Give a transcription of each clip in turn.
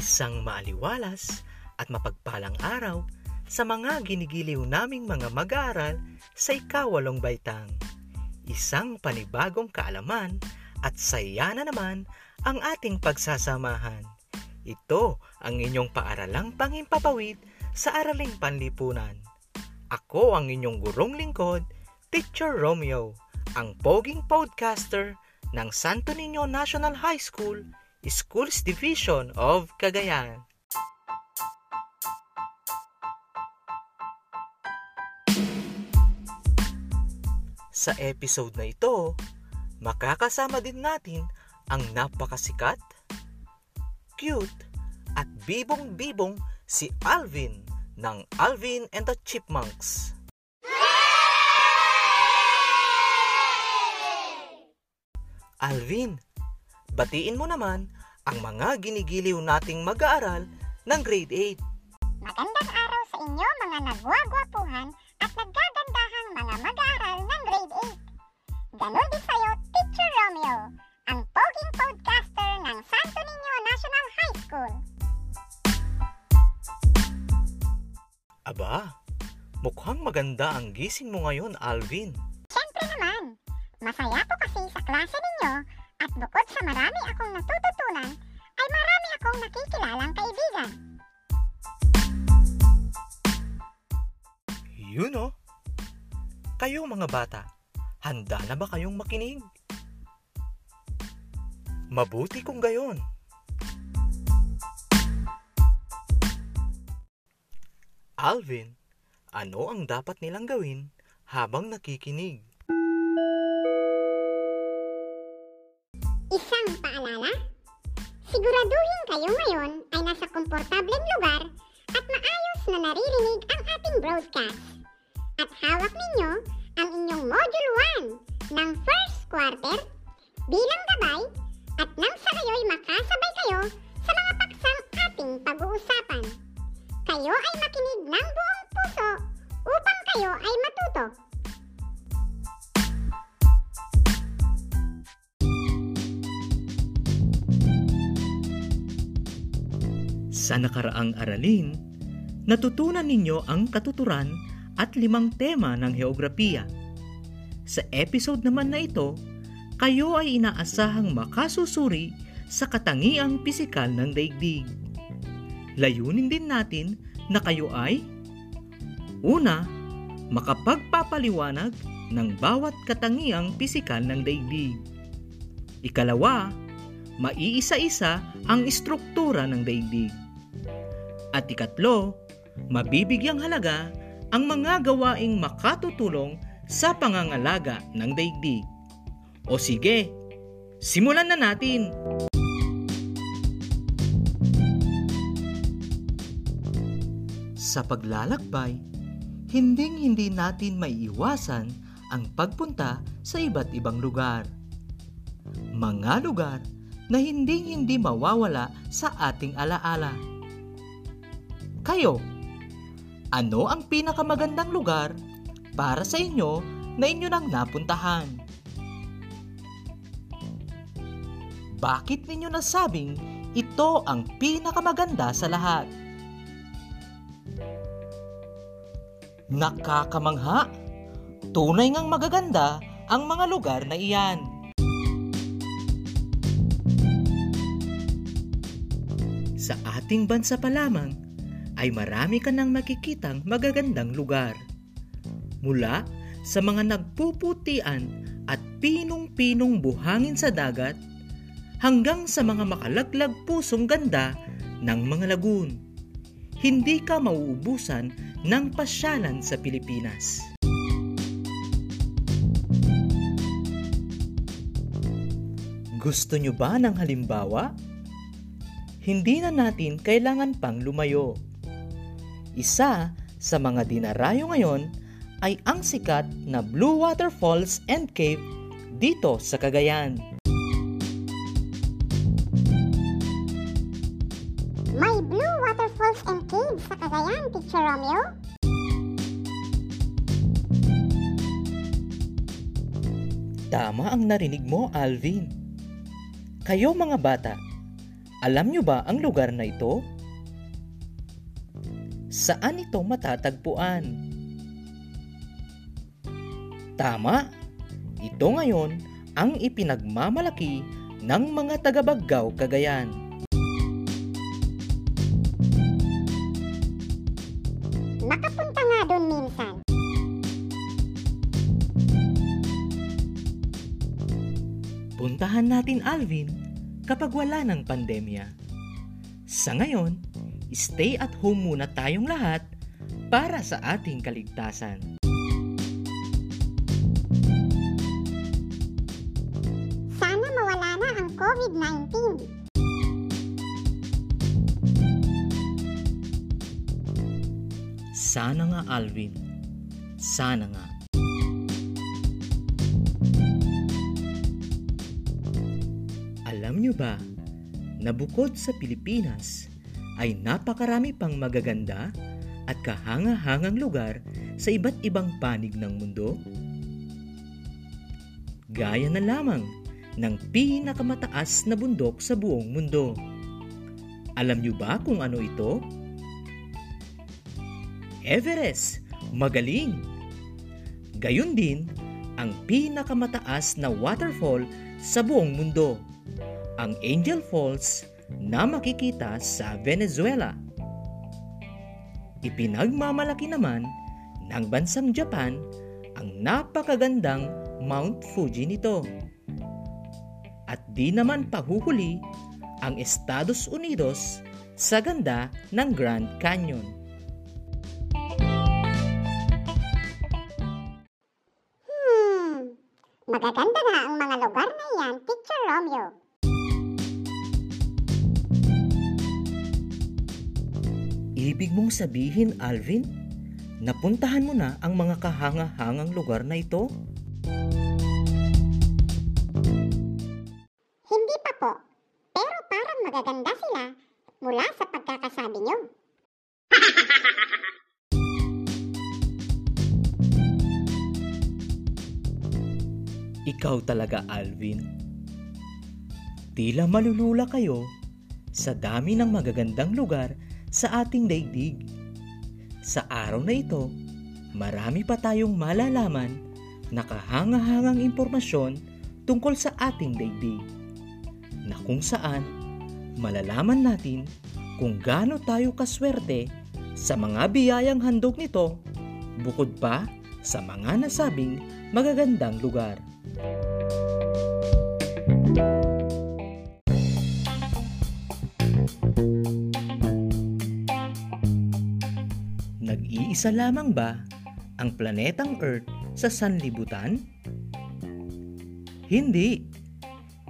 Isang maaliwalas at mapagpalang araw sa mga ginigiliw naming mga mag-aaral sa ikawalong baitang. Isang panibagong kaalaman at saya na naman ang ating pagsasamahan. Ito ang inyong paaralang pangimpapawid sa Araling Panlipunan. Ako ang inyong gurong lingkod, Teacher Romeo, ang poging podcaster ng Santo Niño National High School, Schools Division of Cagayan. Sa episode na ito, makakasama din natin ang napakasikat, cute, at bibong-bibong si Alvin ng Alvin and the Chipmunks. Alvin, batiin mo naman ang mga ginigiliw nating mag-aaral ng grade 8. Magandang araw sa inyo mga nagwagwapuhan at naggagandahang mga mag-aaral ng grade 8. Ganon din sa'yo, Teacher Romeo, ang poging podcaster ng Santo Niño National High School. Aba, mukhang maganda ang gising mo ngayon, Alvin. Siyempre naman, masaya po kasi sa klase ninyo at bukod sa marami akong natututunan, ay marami akong nakikilalang kaibigan. Yun oh. Kayo mga bata, handa na ba kayong makinig? Mabuti kung gayon. Alvin, ano ang dapat nilang gawin habang nakikinig? Komportableng lugar at maayos na naririnig ang ating broadcast. At hawak ninyo ang inyong Module 1 ng first quarter bilang gabay at nang sa kayo'y makasabay kayo sa mga paksang ating pag-uusapan. Kayo ay makinig ng buong puso upang kayo ay matuto. Sa nakaraang aralin, natutunan ninyo ang katuturan at limang tema ng heograpiya. Sa episode naman na ito, kayo ay inaasahang makasusuri sa katangiang pisikal ng daigdig. Layunin din natin na kayo ay Una, makapagpapaliwanag ng bawat katangiang pisikal ng daigdig. Ikalawa, maiisa-isa ang istruktura ng daigdig. At ikatlo, mabibigyang halaga ang mga gawaing makatutulong sa pangangalaga ng daigdig. O sige, simulan na natin! Sa paglalakbay, hinding-hindi natin maiiwasan ang pagpunta sa iba't ibang lugar. Mga lugar na hinding-hindi mawawala sa ating alaala. Kayo, ano ang pinakamagandang lugar para sa inyo na inyo nang napuntahan? Bakit ninyo nasabing ito ang pinakamaganda sa lahat? Nakakamangha! Tunay ngang magaganda ang mga lugar na iyan. Sa ating bansa pa lamang ay marami ka nang makikitang magagandang lugar. Mula sa mga nagpuputian at pinong-pinong buhangin sa dagat hanggang sa mga makalaglag pusong ganda ng mga lagoon. Hindi ka mauubusan ng pasyalan sa Pilipinas. Gusto nyo ba ng halimbawa? Hindi na natin kailangan pang lumayo. Isa sa mga dinarayo ngayon ay ang sikat na Blue Waterfalls and Cave dito sa Cagayan. May Blue Waterfalls and Caves sa Cagayan, Teacher Romeo? Tama ang narinig mo, Alvin. Kayo mga bata, Alam nyo ba ang lugar na ito? Saan ito matatagpuan? Tama! Ito ngayon ang ipinagmamalaki ng mga taga-Baggaw Cagayan. Makapunta nga doon minsan. Puntahan natin Alvin kapag wala ng pandemya. Sa ngayon, stay at home muna tayong lahat para sa ating kaligtasan. Sana mawala na ang COVID-19. Sana nga Alvin. Sana nga. Alam nyo ba na bukod sa Pilipinas ay napakarami pang magaganda at kahanga-hangang lugar sa iba't ibang panig ng mundo? Gaya na lamang ng pinakamataas na bundok sa buong mundo. Alam nyo ba kung ano ito? Everest, magaling! Gayon din ang pinakamataas na waterfall sa buong mundo, ang Angel Falls na makikita sa Venezuela. Ipinagmamalaki naman ng bansang Japan ang napakagandang Mount Fuji nito. At di naman pahuhuli ang Estados Unidos sa ganda ng Grand Canyon. Hmm, magaganda nga ang mga lugar na yan, Teacher Romeo. Ibig mong sabihin, Alvin, napuntahan mo na ang mga kahanga-hangang lugar na ito? Hindi pa po, pero parang magaganda sila mula sa pagkakasabi nyo. Ikaw talaga, Alvin. Tila malulula kayo sa dami ng magagandang lugar sa ating daigdig. Sa araw na ito, marami pa tayong malalaman na kahanga-hangang impormasyon tungkol sa ating daigdig na kung saan malalaman natin kung gaano tayo kaswerte sa mga biyayang handog nito bukod pa sa mga nasabing magagandang lugar. Nag-iisa lamang ba ang planetang Earth sa sanlibutan? Hindi.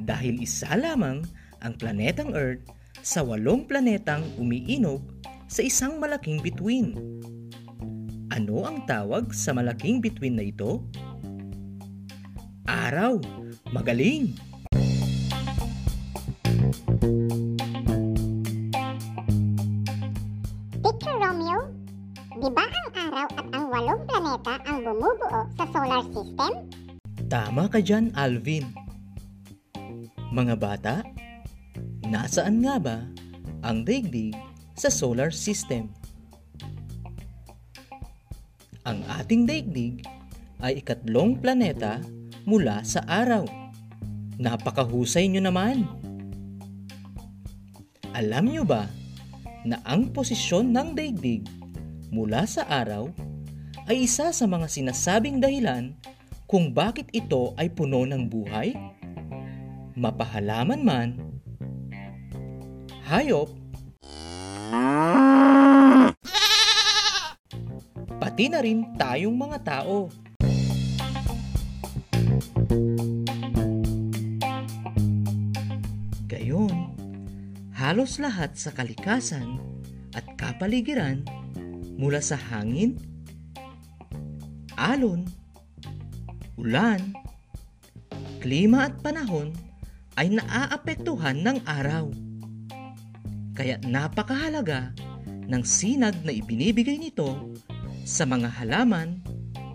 Dahil isa lamang ang planetang Earth sa walong planetang umiinog sa isang malaking bituin. Ano ang tawag sa malaking bituin na ito? Araw. Magaling. Solar system? Tama ka dyan, Alvin. Mga bata, nasaan nga ba ang daigdig sa solar system? Ang ating daigdig ay ikatlong planeta mula sa araw. Napakahusay nyo naman! Alam nyo ba na ang posisyon ng daigdig mula sa araw ay isa sa mga sinasabing dahilan kung bakit ito ay puno ng buhay? Mapahalaman man, hayop, pati na rin tayong mga tao. Gayon, halos lahat sa kalikasan at kapaligiran mula sa hangin, alon, ulan, klima at panahon ay naaapektuhan ng araw. Kaya napakahalaga ng sinag na ibinibigay nito sa mga halaman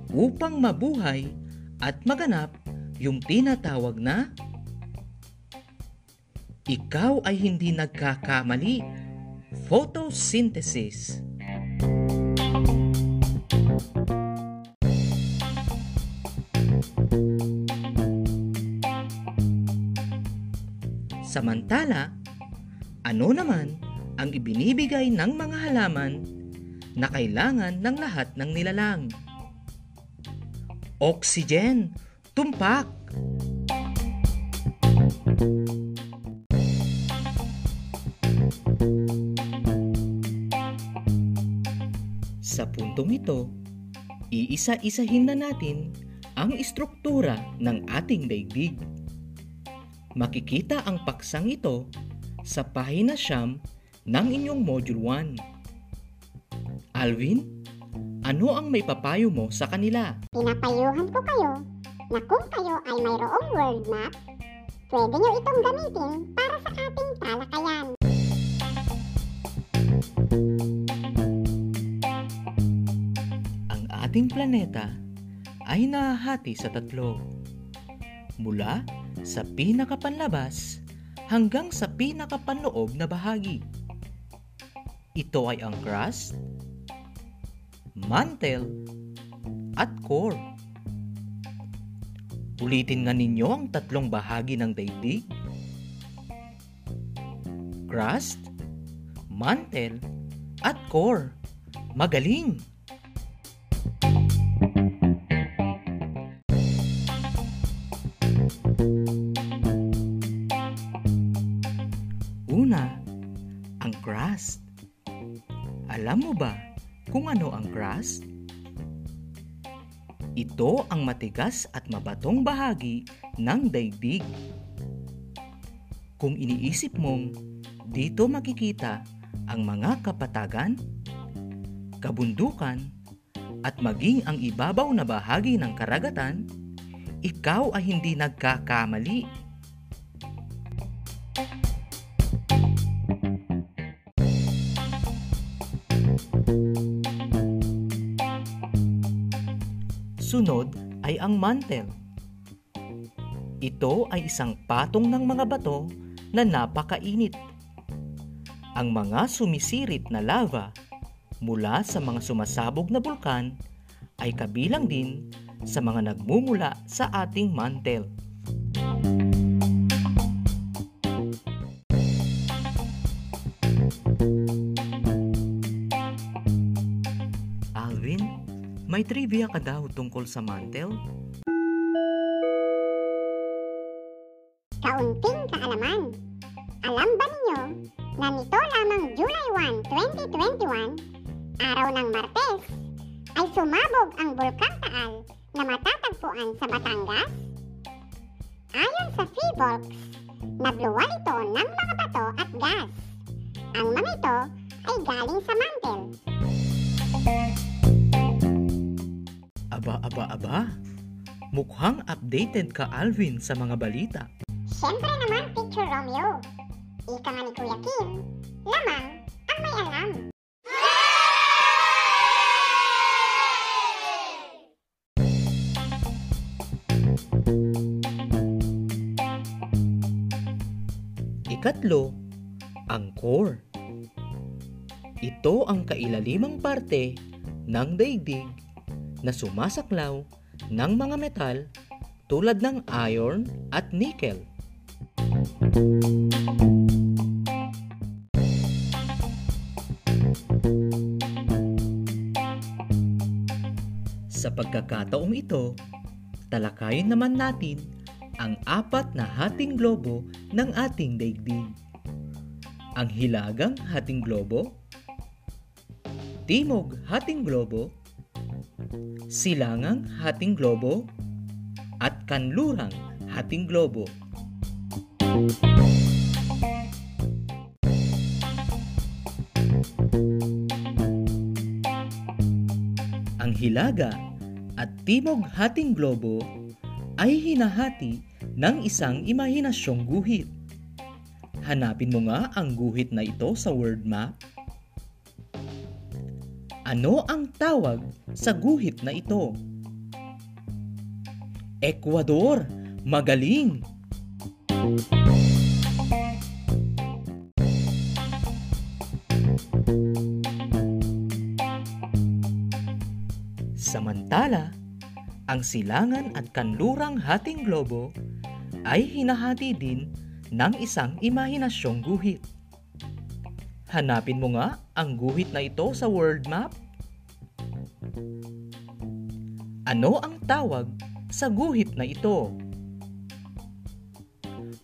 upang mabuhay at maganap yung tinatawag na Ikaw ay hindi nagkakamali. Photosynthesis. Samantala, ano naman ang ibinibigay ng mga halaman na kailangan ng lahat ng nilalang? Oxygen, tumpak. Sa puntong ito, iisa-isahin na natin ang istruktura ng ating daigdig. Makikita ang paksang ito sa pahina siyam ng inyong Module 1. Alvin, ano ang may papayo mo sa kanila? Pinapayuhan ko kayo na kung kayo ay mayroong world map, pwede nyo itong gamitin para sa ating talakayan. Ang ating planeta ay nahahati sa tatlo. Mula sa pinakapanlabas hanggang sa pinakapanloob na bahagi. Ito ay ang crust, mantle, at core. Ulitin nga ninyo ang tatlong bahagi ng daigdig. Crust, mantle, at core. Magaling! Matigas at mabatong bahagi ng daigdig. Kung iniisip mong dito makikita ang mga kapatagan, kabundukan, at maging ang ibabaw na bahagi ng karagatan, ikaw ay hindi nagkakamali. Sunod ay ang mantle. Ito ay isang patong ng mga bato na napakainit. Ang mga sumisirit na lava mula sa mga sumasabog na bulkan ay kabilang din sa mga nagmumula sa ating mantle. May trivia ka daw tungkol sa mantle? Kaunting kaalaman. Alam ba ninyo na nito lamang July 1, 2021, araw ng Martes, ay sumabog ang Bulkang Taal na matatagpuan sa Batangas? Ayon sa Seabolks, nagluwal ito ng mga bato at gas. Ang mga ito ay galing sa mantle. Aba, aba, aba. Mukhang updated ka, Alvin, sa mga balita. Siyempre naman, Teacher Romeo. Ika nga ni Kuya Kim, lamang ang may alam. Ikatlo, ang core. Ito ang kailalimang parte ng daigdig na sumasaklaw ng mga metal tulad ng iron at nickel. Sa pagkakataong ito, talakayin naman natin ang apat na hating globo ng ating daigdig. Ang hilagang hating globo, timog hating globo, silangang hating globo, at kanlurang hating globo. Ang hilaga at timog hating globo ay hinahati ng isang imahinasyong guhit. Hanapin mo nga ang guhit na ito sa word map. Ano ang tawag sa guhit na ito? Ecuador, magaling! Samantala, ang silangan at kanlurang hating globo ay hinahati din ng isang imahinasyong guhit. Hanapin mo nga ang guhit na ito sa world map. Ano ang tawag sa guhit na ito?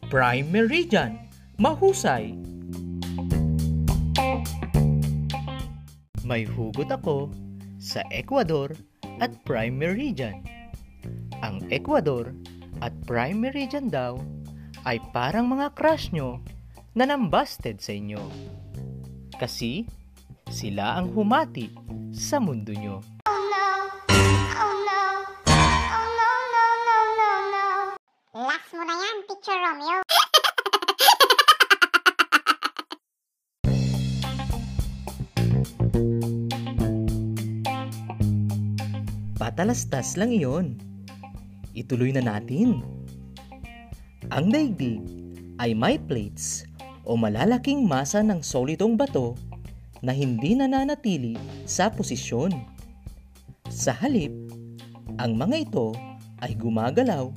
Prime Meridian. Mahusay. May hugot ako sa Ecuador at Prime Meridian. Ang Ecuador at Prime Meridian daw ay parang mga crush nyo na nambasted sa inyo. Kasi sila ang humati sa mundo nyo. Oh no! Oh no! Oh no, no, no, no, no! Last mo na yan, Teacher Romeo. Patalastas lang iyon. Ituloy na natin. Ang daigdig ay may plates o malalaking masa ng solidong bato na hindi nananatili sa posisyon. Sa halip, ang mga ito ay gumagalaw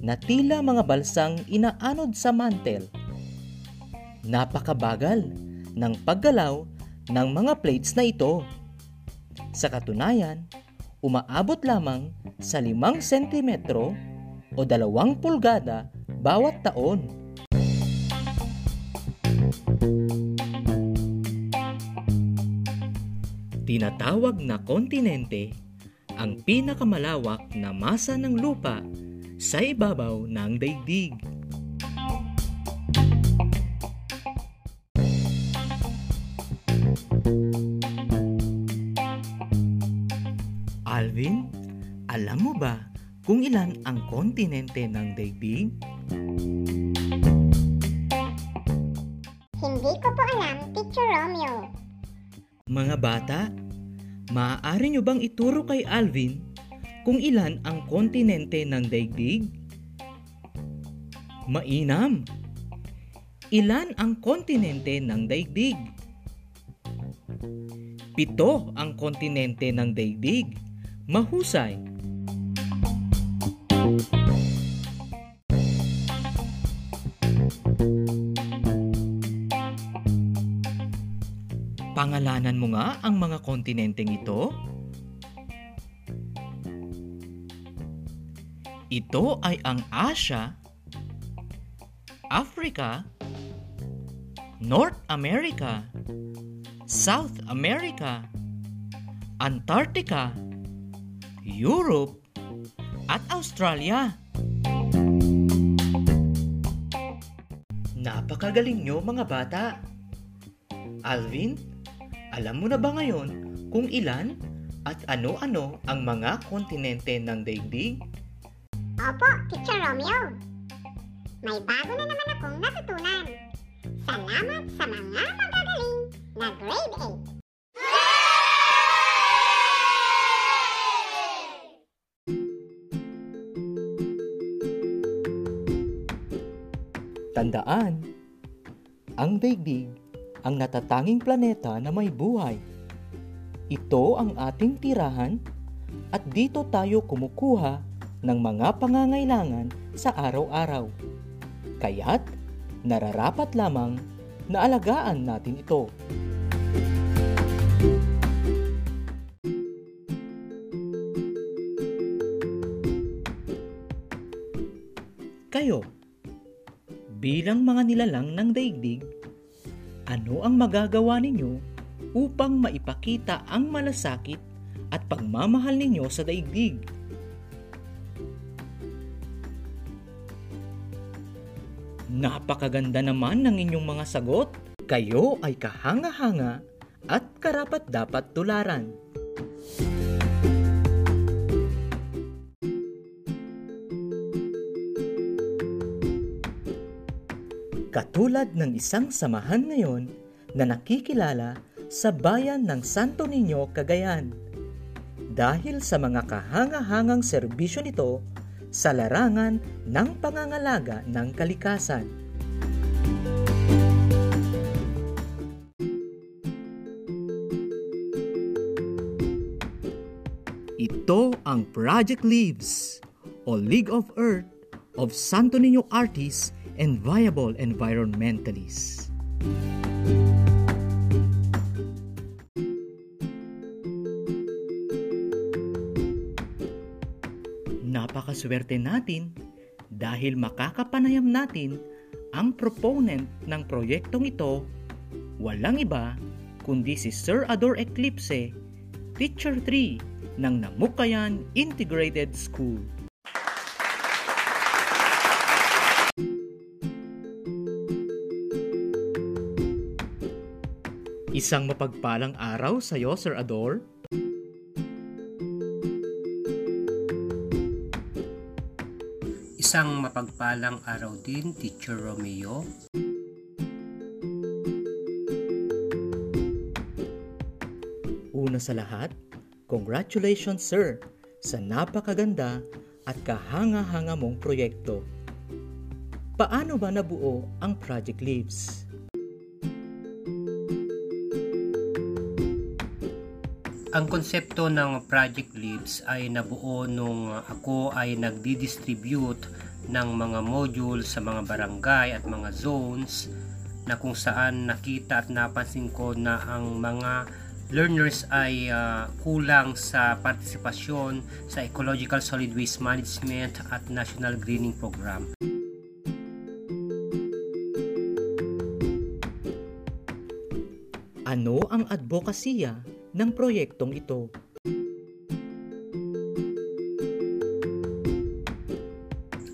na tila mga balsang inaanod sa mantel. Napakabagal ng paggalaw ng mga plates na ito. Sa katunayan, umaabot lamang sa 5 sentimetro o 2 pulgada bawat taon. Tinatawag na kontinente ang pinakamalawak na masa ng lupa sa ibabaw ng daigdig. Alvin, alam mo ba kung ilan ang kontinente ng daigdig? Hindi ko po alam, Teacher Romeo. Mga bata, maaari nyo bang ituro kay Alvin kung ilan ang kontinente ng daigdig? Mainam! Ilan ang kontinente ng daigdig? Pito ang kontinente ng daigdig. Mahusay! Pangalanan mo nga ang mga kontinenteng ito? Ito ay ang Asia, Africa, North America, South America, Antarctica, Europe, at Australia. Napakagaling nyo mga bata. Alvin, alam mo na ba ngayon kung ilan at ano-ano ang mga kontinente ng daigdig? Opo, Teacher Romeo. May bago na naman akong natutunan. Salamat sa mga magagaling na grade 8. Tandaan, ang daigdig ang natatanging planeta na may buhay. Ito ang ating tirahan at dito tayo kumukuha ng mga pangangailangan sa araw-araw. Kaya't nararapat lamang na alagaan natin ito. Kayo, bilang mga nilalang ng daigdig, ano ang magagawa ninyo upang maipakita ang malasakit at pagmamahal ninyo sa daigdig? Napakaganda naman ng inyong mga sagot. Kayo ay kahanga-hanga at karapat dapat tularan. Katulad ng isang samahan ngayon na nakikilala sa bayan ng Santo Niño, Cagayan. Dahil sa mga kahanga-hangang serbisyo nito sa larangan ng pangangalaga ng kalikasan. Ito ang Project Leaves o League of Earth of Santo Niño Artists and Viable Environmentalists. Napakaswerte natin dahil makakapanayam natin ang proponent ng proyektong ito, walang iba kundi si Sir Ador Eclipse, Teacher 3 ng Namukayan Integrated School. Isang mapagpalang araw sa iyo, Sir Ador. Isang mapagpalang araw din, Teacher Romeo. Una sa lahat, congratulations sir sa napakaganda at kahanga-hanga mong proyekto. Paano ba nabuo ang Project Leaves? Ang konsepto ng Project Leaves ay nabuo nung ako ay nagdi-distribute ng mga module sa mga barangay at mga zones na kung saan nakita at napansin ko na ang mga learners ay uh, kulang sa partisipasyon sa Ecological Solid Waste Management at National Greening Program. Ano ang advokasya ng proyektong ito?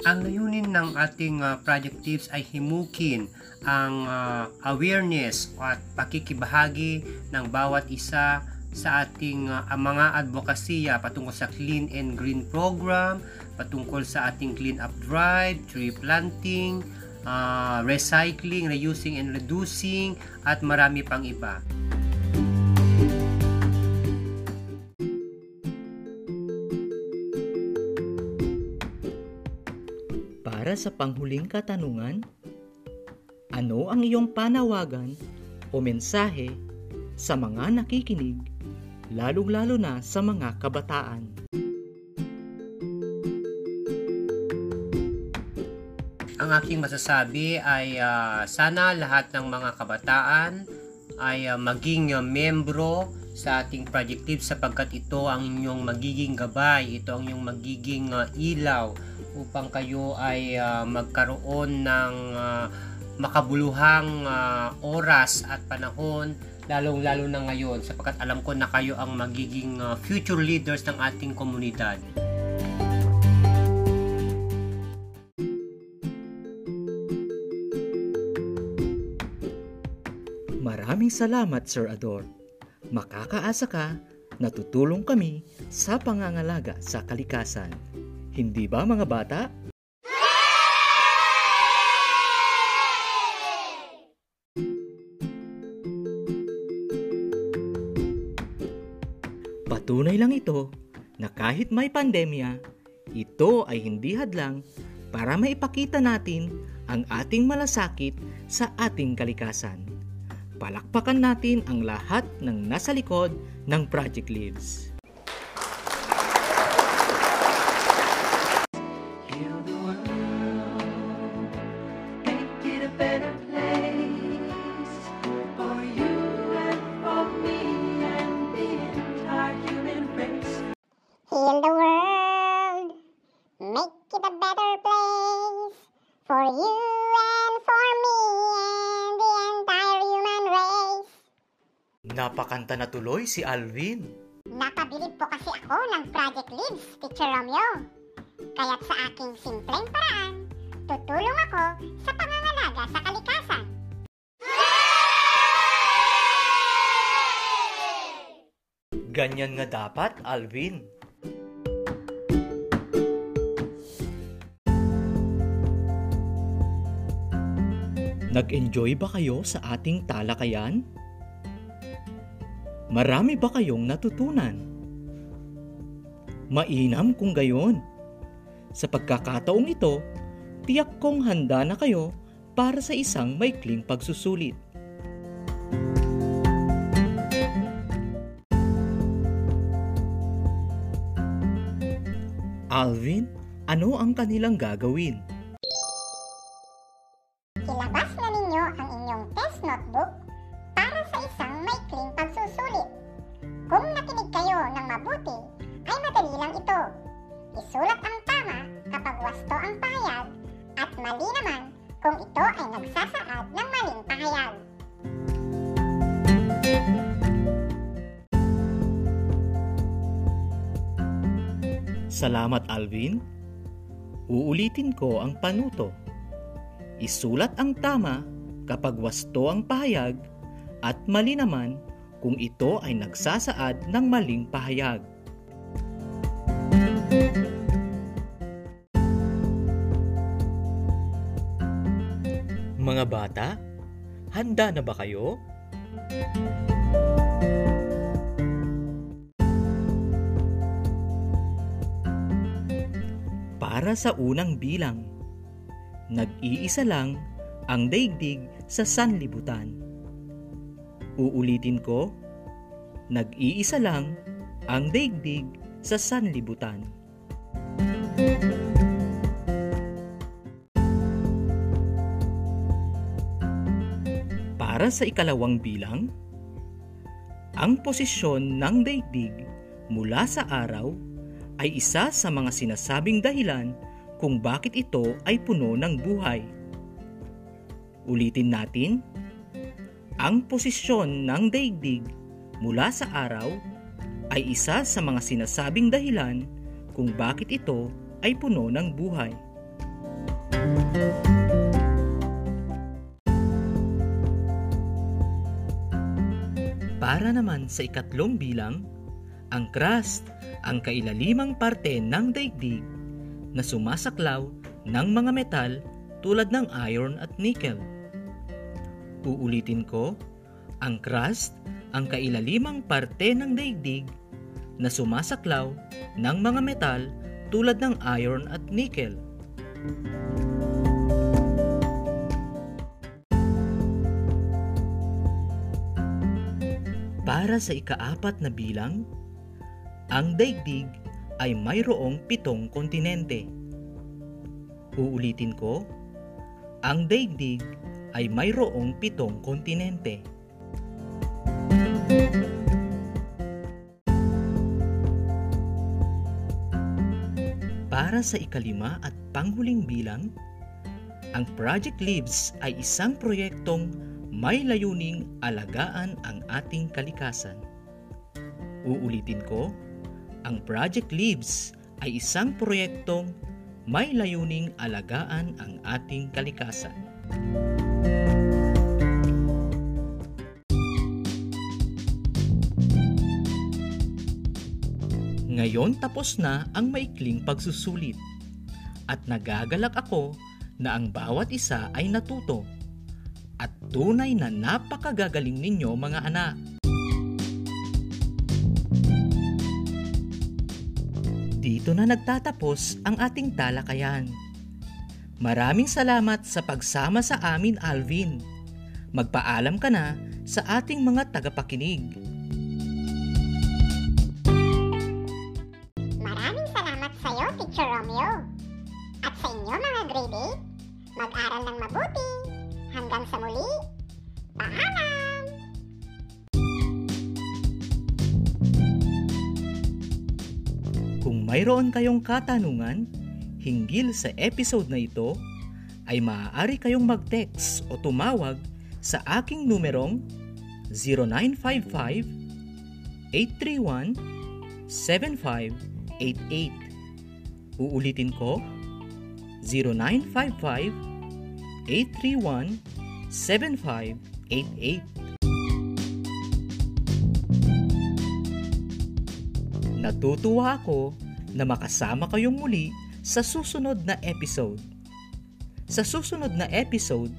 Ang layunin ng ating uh, project tips ay himukin ang uh, awareness at pakikibahagi ng bawat isa sa ating uh, mga advokasya patungkol sa Clean and Green Program, patungkol sa ating Clean Up Drive, tree planting, uh, recycling, reusing and reducing at marami pang iba. Sa panghuling katanungan, ano ang iyong panawagan o mensahe sa mga nakikinig, lalong-lalo na sa mga kabataan? Ang aking masasabi ay uh, sana lahat ng mga kabataan ay uh, maging uh, membro sa ating project sapagkat ito ang inyong magiging gabay, ito ang inyong magiging uh, ilaw upang kayo ay uh, magkaroon ng uh, makabuluhang uh, oras at panahon lalong lalo na ngayon sapagkat alam ko na kayo ang magiging uh, future leaders ng ating komunidad. Maraming salamat Sir Ador. Makakaasa ka na tutulong kami sa pangangalaga sa kalikasan. Hindi ba mga bata? Patunay lang ito na kahit may pandemya, ito ay hindi hadlang para maipakita natin ang ating malasakit sa ating kalikasan. Palakpakan natin ang lahat ng nasa likod ng Project Lives. Napakanta na tuloy si Alvin. Napabilib po kasi ako ng Project Leaves, Teacher Romeo. Kaya't sa aking simpleng paraan, tutulong ako sa pangangalaga sa kalikasan. Ganyan nga dapat, Alvin. Nag-enjoy ba kayo sa ating talakayan? Marami ba kayong natutunan? Mainam kung gayon. Sa pagkakataong ito, tiyak kong handa na kayo para sa isang maikling pagsusulit. Alvin, ano ang kanilang gagawin? Salamat Alvin. Uulitin ko ang panuto. Isulat ang tama kapag wasto ang pahayag at mali naman kung ito ay nagsasaad ng maling pahayag. Mga bata, handa na ba kayo? Para sa unang bilang, nag-iisa lang ang daigdig sa sanlibutan. Uulitin ko, nag-iisa lang ang daigdig sa sanlibutan. Para sa ikalawang bilang, ang posisyon ng daigdig mula sa araw ay isa sa mga sinasabing dahilan kung bakit ito ay puno ng buhay. Ulitin natin, ang posisyon ng daigdig mula sa araw ay isa sa mga sinasabing dahilan kung bakit ito ay puno ng buhay. Para naman sa ikatlong bilang, ang crust ang kailalimang parte ng daigdig na sumasaklaw ng mga metal tulad ng iron at nickel. Uulitin ko, ang crust ang kailalimang parte ng daigdig na sumasaklaw ng mga metal tulad ng iron at nickel. Para sa ikaapat na bilang, ang daigdig ay mayroong pitong kontinente. Uulitin ko, ang daigdig ay mayroong pitong kontinente. Para sa ikalima at panghuling bilang, ang Project Lives ay isang proyektong may layuning alagaan ang ating kalikasan. Uulitin ko, ang Project Leaves ay isang proyektong may layuning alagaan ang ating kalikasan. Ngayon tapos na ang maikling pagsusulit at nagagalak ako na ang bawat isa ay natuto at tunay na napakagagaling ninyo mga anak. Dito na nagtatapos ang ating talakayan. Maraming salamat sa pagsama sa amin, Alvin. Magpaalam ka na sa ating mga tagapakinig. Mayroon kayong katanungan hinggil sa episode na ito, ay maaari kayong mag-text o tumawag sa aking numerong 0955 831 7588. Uulitin ko 0955 831 7588. Natutuwa ako na makasama kayong muli sa susunod na episode. Sa susunod na episode,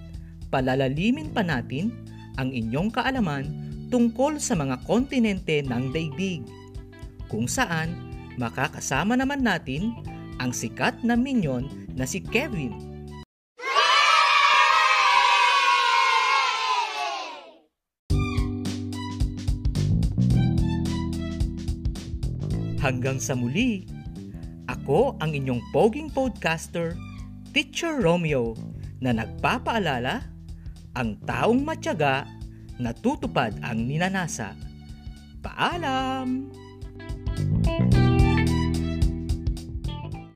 palalalimin pa natin ang inyong kaalaman tungkol sa mga kontinente ng daigdig, kung saan makakasama naman natin ang sikat na minyon na si Kevin. Hanggang sa muli, po ang inyong poging podcaster, Teacher Romeo, na nagpapaalala, ang taong matyaga, natutupad ang ninanasa. Paalam!